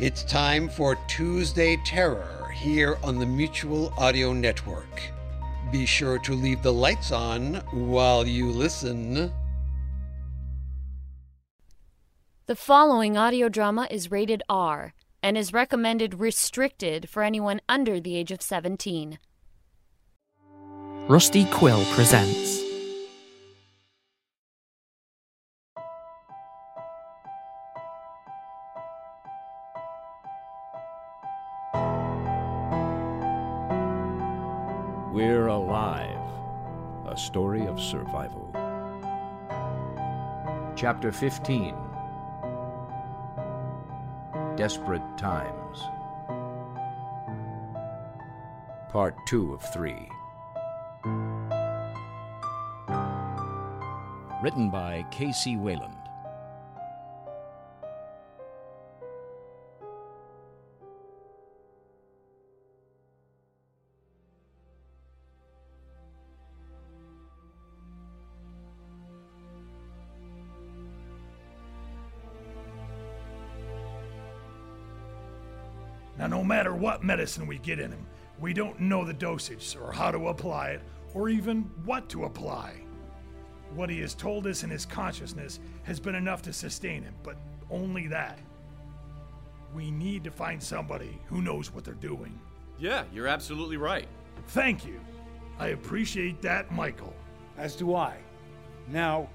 It's time for Tuesday Terror here on the Mutual Audio Network. Be sure to leave the lights on while you listen. The following audio drama is rated R and is recommended restricted for anyone under the age of 17. Rusty Quill presents story of survival. Chapter 15 Desperate Times. Part 2 of 3. Written by K.C. Wayland. What medicine we get in him, we don't know the dosage or how to apply it or even what to apply. What he has told us in his consciousness has been enough to sustain him, but only that. We need to find somebody who knows what they're doing. Yeah, you're absolutely right. Thank you. I appreciate that, Michael. As do I. Now,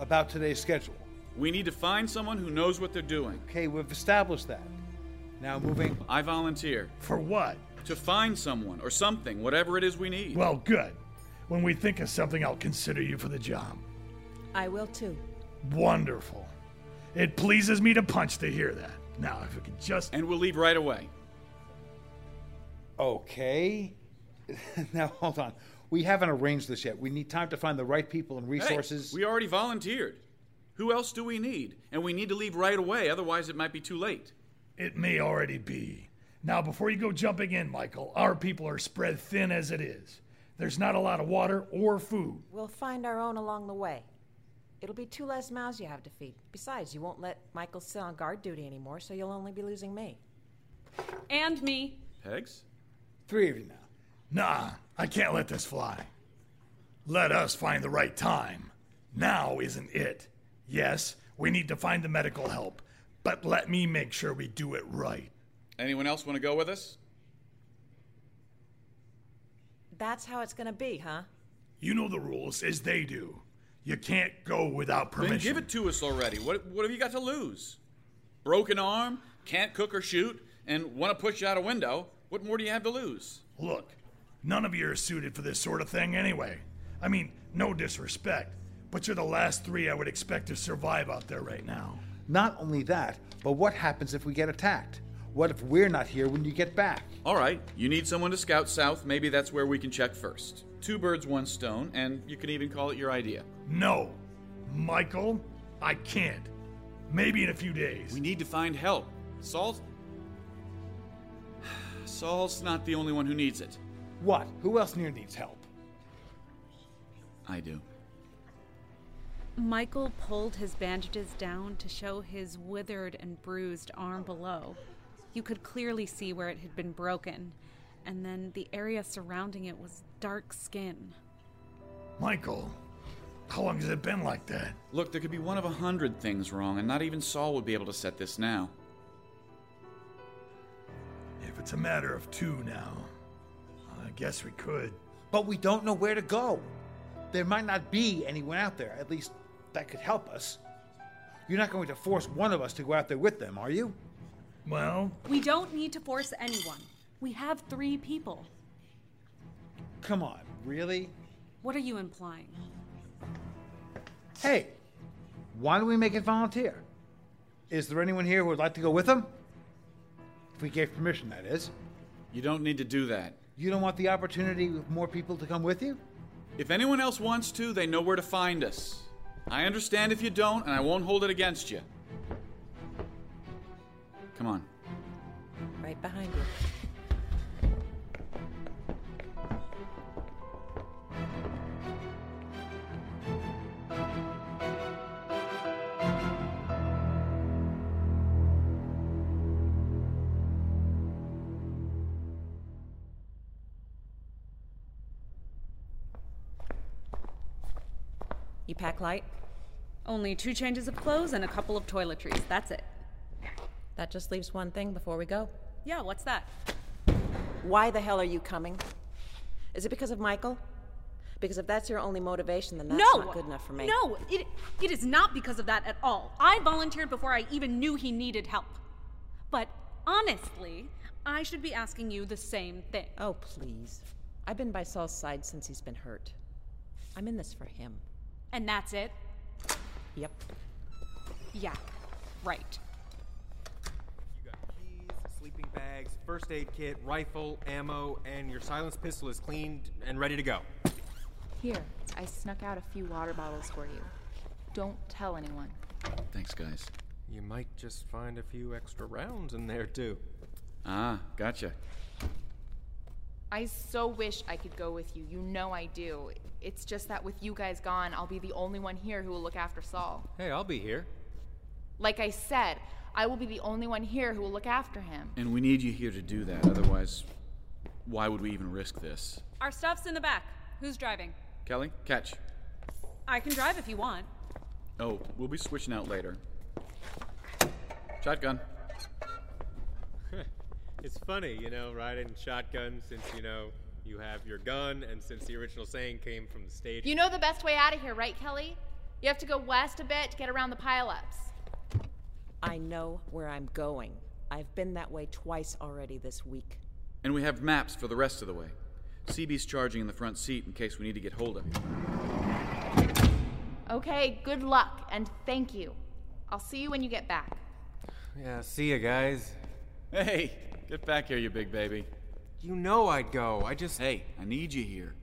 about today's schedule. We need to find someone who knows what they're doing. Okay, we've established that. Now, moving. I volunteer For what? to find someone or something, whatever it is we need. Well, good. When we think of something, I'll consider you for the job. I will too. Wonderful. It pleases me to punch to hear that. Now, if we could just. and we'll leave right away. Okay. now, hold on. We haven't arranged this yet. We need time to find the right people and Hey, resources. we already volunteered. Who else do we need? And we need to leave right away, otherwise, it might be too late. It may already be. Now, before you go jumping in, Michael, our people are spread thin as it is. There's not a lot of water or food. We'll find our own along the way. It'll be two less mouths you have to feed. Besides, you won't let Michael sit on guard duty anymore, so you'll only be losing me. And me. Pegs? Three of you now. Nah, I can't let this fly. Let us find the right time. Now isn't it. Yes, we need to find the medical help, but let me make sure we do it right. Anyone else want to go with us? That's how it's gonna be, huh? You know the rules as they do. You can't go without permission. Then permission. give it to us already. What, what have you got to lose? Broken arm, can't cook or shoot, and want to push you out a window. What more do you have to lose? Look, none of you are suited for this sort of thing anyway. I mean, no disrespect, but you're the last three I would expect to survive out there right now. Not only that, but what happens if we get attacked? What if we're not here when you get back? All right, you need someone to scout south. Maybe that's where we can check first. Two birds, one stone, and you can even call it your idea. No, Michael, I can't. Maybe in a few days. We need to find help. Saul. Saul's not the only one who needs it. What? Who else near needs help? I do. Michael pulled his bandages down to show his withered and bruised arm below. You could clearly see where it had been broken, and then the area surrounding it was dark skin. Michael, how long has it been like that? Look, there could be one of a hundred things wrong, and not even Saul would be able to set this now. If it's a matter of two now, I guess we could. But we don't know where to go. There might not be anyone out there, at least that could help us. You're not going to force one of us to go out there with them, are you? Well, We don't need to force anyone. We have three people. Come on, really? What are you implying? Hey, why don't we make it volunteer? Is there anyone here who would like to go with them? If we gave permission, that is. You don't need to do that. You don't want the opportunity with more people to come with you? If anyone else wants to, they know where to find us. I understand if you don't, and I won't hold it against you. Come on. Right behind you. You pack light? Only two changes of clothes and a couple of toiletries. That's it. That just leaves one thing before we go. Yeah, what's that? Why the hell are you coming? Is it because of Michael? Because if that's your only motivation, then that's no! not good enough for me. No, it, it is not because of that at all. I volunteered before I even knew he needed help. But honestly, I should be asking you the same thing. Oh, please. I've been by Saul's side since he's been hurt. I'm in this for him. And that's it? Yep. Yeah, right. You got keys, sleeping bags, first aid kit, rifle, ammo, and your silenced pistol is cleaned and ready to go. Here, I snuck out a few water bottles for you. Don't tell anyone. Thanks, guys. You might just find a few extra rounds in there, too. Ah, gotcha. I so wish I could go with you. You know I do. It's just that with you guys gone, I'll be the only one here who will look after Saul. Hey, I'll be here. Like I said, I will be the only one here who will look after him. And we need you here to do that. Otherwise, why would we even risk this? Our stuff's in the back. Who's driving? Kelly, catch. I can drive if you want. Oh, we'll be switching out later. Shotgun. It's funny, you know, riding shotgun since, you know, you have your gun and since the original saying came from the stage. You know the best way out of here, right, Kelly? You have to go west a bit to get around the pileups. I know where I'm going. I've been that way twice already this week. And we have maps for the rest of the way. CB's charging in the front seat in case we need to get hold of you. Okay, good luck, and thank you. I'll see you when you get back. Yeah, see you guys. Hey, get back here, you big baby. You know I'd go. I just. Hey, I need you here.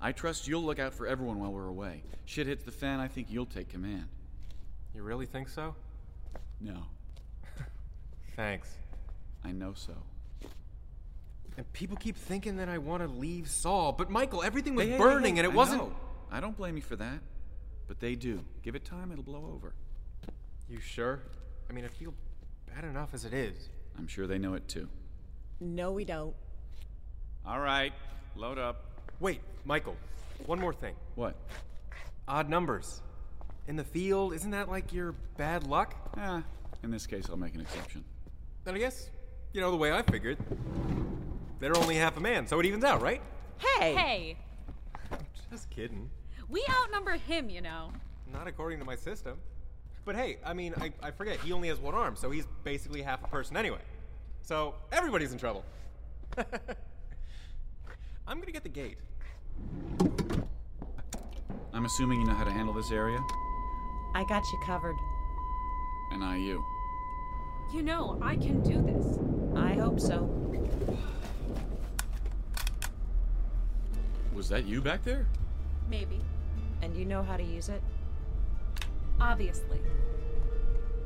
I trust you'll look out for everyone while we're away. Shit hits the fan, I think you'll take command. You really think so? No, Thanks. I know so. And people keep thinking that I want to leave Saul, but Michael, everything was Hey, hey, hey, burning hey, and it I wasn't. know. I don't blame you for that. But they do. Give it time, it'll blow over. You sure? I mean, I feel bad enough as it is. I'm sure they know it too. No, we don't. All right, load up. Wait, Michael, one more thing. What? Odd numbers. In the field, isn't that like your bad luck? Eh, in this case, I'll make an exception. Then I guess, you know, the way I figured. They're only half a man, so it evens out, right? Hey! Hey, Just kidding. we outnumber him, you know. Not according to my system. But hey, I mean, I, I forget, he only has one arm, so he's basically half a person anyway. So everybody's in trouble. I'm gonna get the gate. I'm assuming you know how to handle this area? I got you covered. And I you. You know, I can do this. I hope so. Was that you back there? Maybe. And you know how to use it? Obviously.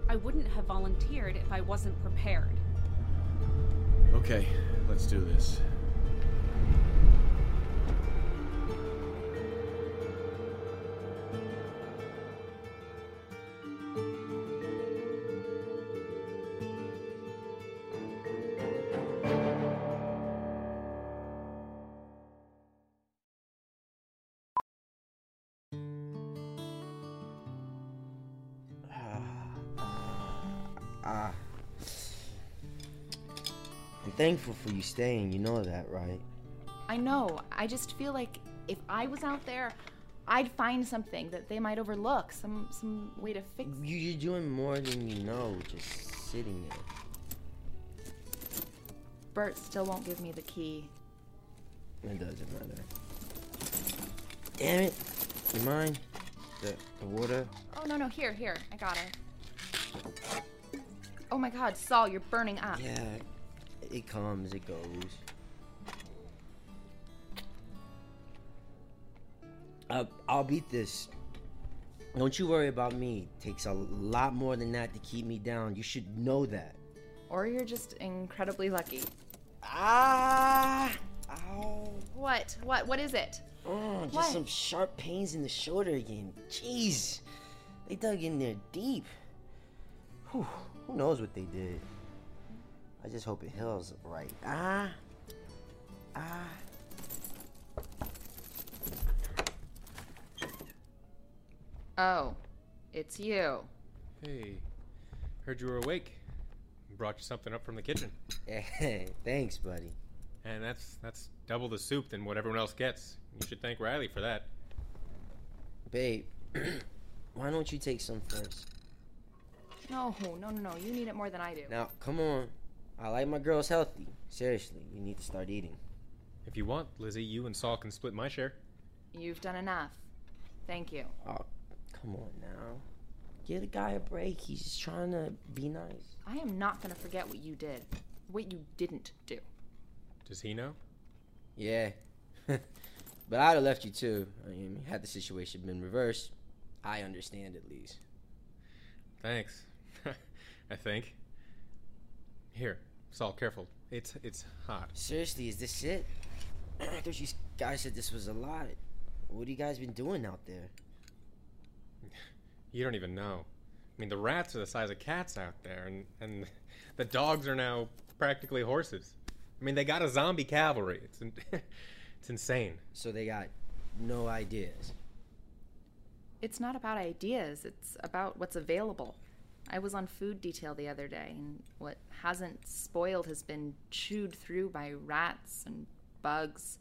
I wouldn't have volunteered if I wasn't prepared. Okay, let's do this. Thankful for you staying, you know that, right? I know. I just feel like if I was out there, I'd find something that they might overlook, some some way to fix. You- You're doing more than you know, just sitting there. Bert still won't give me the key. It doesn't matter. Damn it! You mind? The, the water? Oh no no, here here, I got it. Oh my god, Saul, you're burning up. Yeah, it comes, it goes. Uh, I'll beat this. Don't you worry about me. It takes a lot more than that to keep me down. You should know that. Or you're just incredibly lucky. Ah! Ow. What? What? What is it? Oh, just What? some sharp pains in the shoulder again. Jeez. They dug in there deep. Whew, who knows what they did? I just hope it heals right. Ah. Ah. Oh, it's you. Hey, heard you were awake. Brought you something up from the kitchen. Hey, thanks, buddy. And that's that's double the soup than what everyone else gets. You should thank Riley for that. Babe, why don't you take some first? No, no, no, no. You need it more than I do. Now, come on. I like my girls healthy. Seriously, you need to start eating. If you want, Lizzie, you and Saul can split my share. You've done enough. Thank you. Oh, come on now. Give the guy a break. He's just trying to be nice. I am not gonna forget what you did. What you didn't do. Does he know? Yeah. but I'd have left you too. I mean, had the situation been reversed, I understand at least. Thanks. I think. Here, Saul, careful. It's it's hot. Seriously, is this it? I thought you guys said this was a lot. What have you guys been doing out there? You don't even know. I mean, the rats are the size of cats out there, and, and the dogs are now practically horses. I mean, they got a zombie cavalry. It's in, it's insane. So they got no ideas. It's not about ideas, it's about what's available. I was on food detail the other day, and what hasn't spoiled has been chewed through by rats and bugs.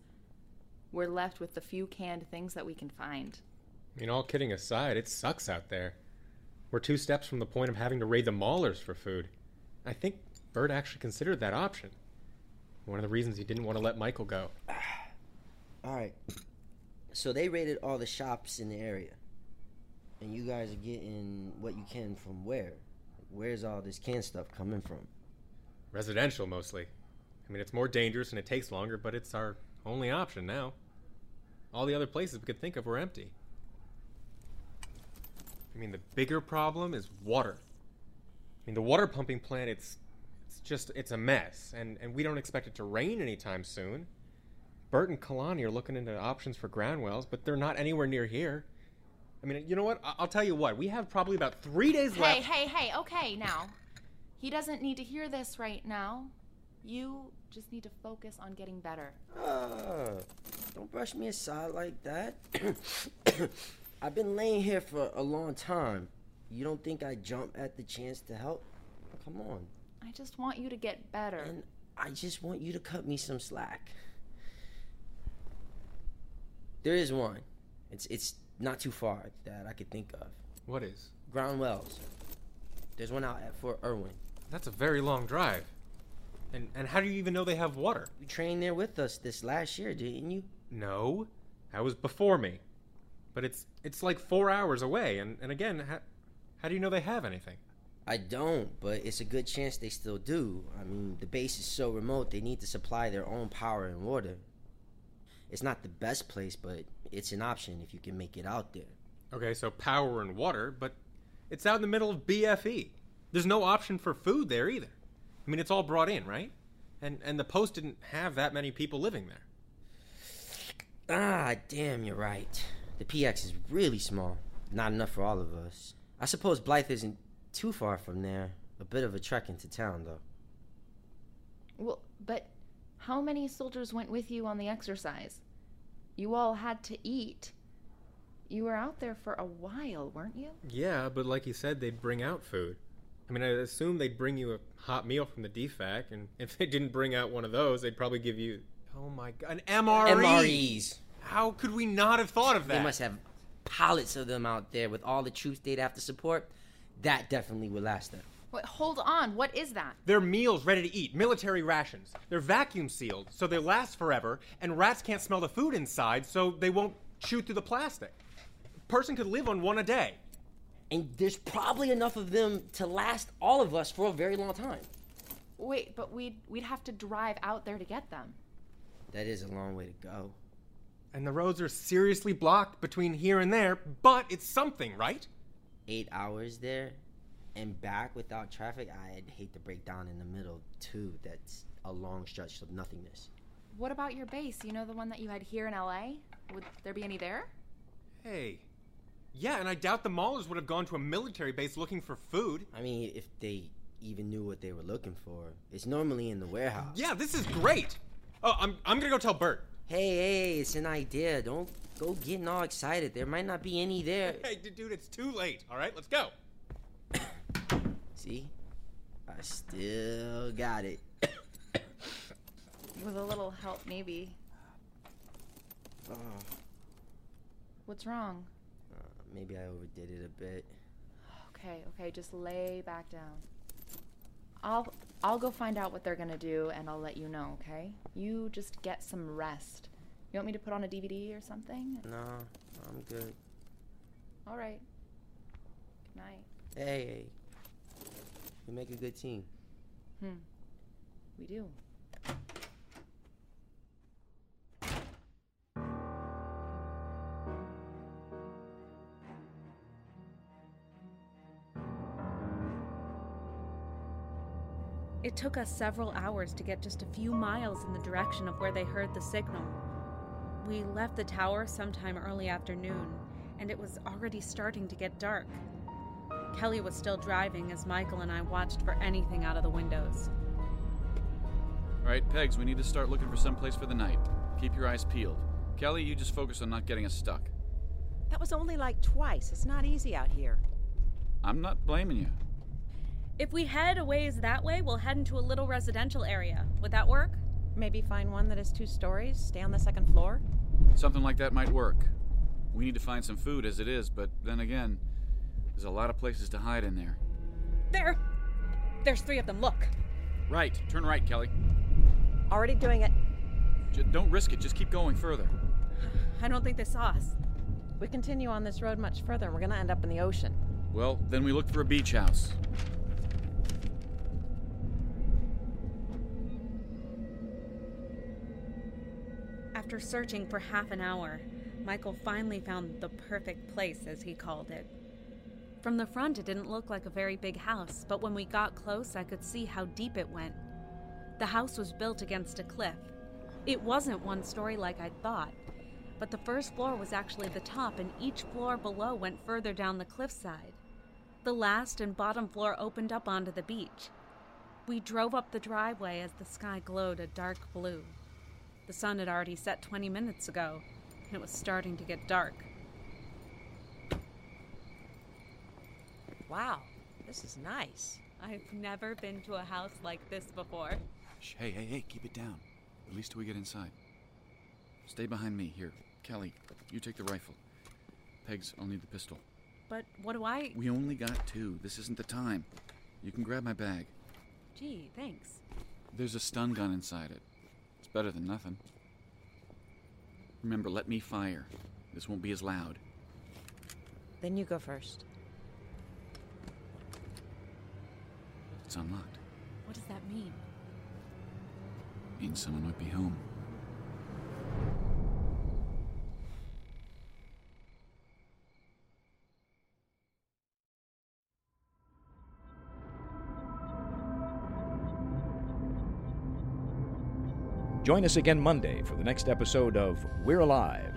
We're left with the few canned things that we can find. I mean, all kidding aside, it sucks out there. We're two steps from the point of having to raid the maulers for food. I think Bert actually considered that option. One of the reasons he didn't want to let Michael go. All right. So they raided all the shops in the area. And you guys are getting what you can from where? Where's all this canned stuff coming from? Residential, mostly. I mean, it's more dangerous and it takes longer, but it's our only option now. All the other places we could think of were empty. I mean, the bigger problem is water. I mean, the water pumping plant, it's it's just it's a mess, and and we don't expect it to rain anytime soon. Bert and Kalani are looking into options for ground wells, but they're not anywhere near here. I mean, you know what? I- I'll tell you what. We have probably about three days Hey, left. hey, hey, hey. okay, now. He doesn't need to hear this right now. You just need to focus on getting better. Uh, don't brush me aside like that. I've been laying here for a long time. You don't think I'd jump at the chance to help? Come on. I just want you to get better. And I just want you to cut me some slack. There is one. It's it's not too far that I could think of. What is? Ground wells. There's one out at Fort Irwin. That's a very long drive. And and how do you even know they have water? You trained there with us this last year, didn't you? No, that was before me. But it's it's like four hours away, and, and again, how, how do you know they have anything? I don't, but it's a good chance they still do. I mean, the base is so remote, they need to supply their own power and water. It's not the best place, but it's an option if you can make it out there. Okay, so power and water, but it's out in the middle of BFE. There's no option for food there either. I mean, it's all brought in, right? And and the post didn't have that many people living there. Ah, damn, you're right. The PX is really small. Not enough for all of us. I suppose Blythe isn't too far from there. A bit of a trek into town, though. Well, but how many soldiers went with you on the exercise? You all had to eat. You were out there for a while, weren't you? Yeah, but like you said, they'd bring out food. I mean, I assume they'd bring you a hot meal from the DFAC, and if they didn't bring out one of those, they'd probably give you, oh my god, an MRE. MREs. How could we not have thought of that? They must have pallets of them out there with all the troops they'd have to support. That definitely would last them. Wait, hold on. What is that? They're meals ready to eat, military rations. They're vacuum sealed, so they last forever, and rats can't smell the food inside, so they won't chew through the plastic. A person could live on one a day. And there's probably enough of them to last all of us for a very long time. Wait, but we'd we'd have to drive out there to get them. That is a long way to go. And the roads are seriously blocked between here and there, but it's something, right? Eight hours there and back without traffic, I'd hate to break down in the middle, too. That's a long stretch of nothingness. What about your base? You know the one that you had here in LA? Would there be any there? Hey. Yeah, and I doubt the Maulers would have gone to a military base looking for food. I mean, if they even knew what they were looking for, it's normally in the warehouse. Yeah, this is great. Oh, I'm, I'm gonna go tell Bert. Hey, hey, it's an idea. Don't go getting all excited. There might not be any there. Hey, dude, it's too late. All right, let's go. See? I still got it. With a little help, maybe. Oh, What's wrong? uh, maybe I overdid it a bit. Okay, okay, just lay back down. I'll I'll go find out what they're gonna do and I'll let you know, okay? You just get some rest. You want me to put on a DVD or something? No, I'm good. All right. Good night. Hey. We make a good team. Hmm. We do. It took us several hours to get just a few miles in the direction of where they heard the signal. We left the tower sometime early afternoon, and it was already starting to get dark. Kelly was still driving as Michael and I watched for anything out of the windows. All right, Pegs, we need to start looking for some place for the night. Keep your eyes peeled. Kelly, you just focus on not getting us stuck. That was only like twice. It's not easy out here. I'm not blaming you. If we head a ways that way, we'll head into a little residential area. Would that work? Maybe find one that has two stories, stay on the second floor. Something like that might work. We need to find some food as it is, but then again, there's a lot of places to hide in there. There! There's three of them, look! Right, turn right, Kelly. Already doing it. J- don't risk it, just keep going further. I don't think they saw us. We continue on this road much further, and we're gonna end up in the ocean. Well, then we look for a beach house. After searching for half an hour, Michael finally found the perfect place, as he called it. From the front, it didn't look like a very big house, but when we got close, I could see how deep it went. The house was built against a cliff. It wasn't one story like I'd thought, but the first floor was actually the top, and each floor below went further down the cliffside. The last and bottom floor opened up onto the beach. We drove up the driveway as the sky glowed a dark blue. The sun had already set 20 minutes ago, and it was starting to get dark. Wow, this is nice. I've never been to a house like this before. Shh, hey, hey, hey, keep it down. At least till we get inside. Stay behind me. Here, Kelly, you take the rifle. Pegs, I'll need the pistol. But what do I. We only got two. This isn't the time. You can grab my bag. Gee, thanks. There's a stun gun inside it. It's better than nothing. Remember, let me fire. This won't be as loud. Then you go first. It's unlocked. What does that mean? Means someone might be home. Join us again Monday for the next episode of We're Alive.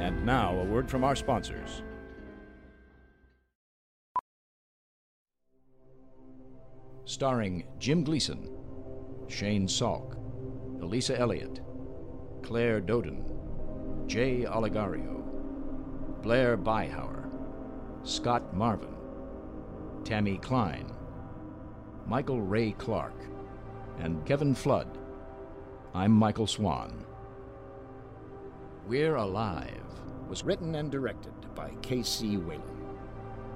And now, a word from our sponsors. Starring Jim Gleason, Shane Salk, Elisa Elliott, Claire Doden, Jay Oligario, Blair Byhauer, Scott Marvin, Tammy Klein, Michael Ray Clark, and Kevin Flood. I'm Michael Swan. We're Alive was written and directed by K.C. Wayland.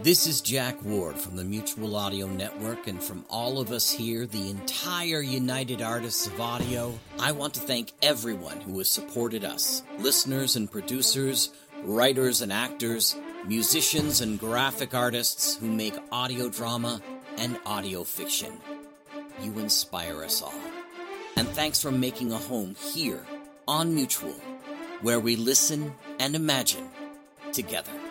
This is Jack Ward from the Mutual Audio Network, and from all of us here, the entire United Artists of Audio, I want to thank everyone who has supported us listeners and producers, writers and actors, musicians and graphic artists who make audio drama and audio fiction. You inspire us all. And thanks for making a home here on Mutual, where we listen and imagine together.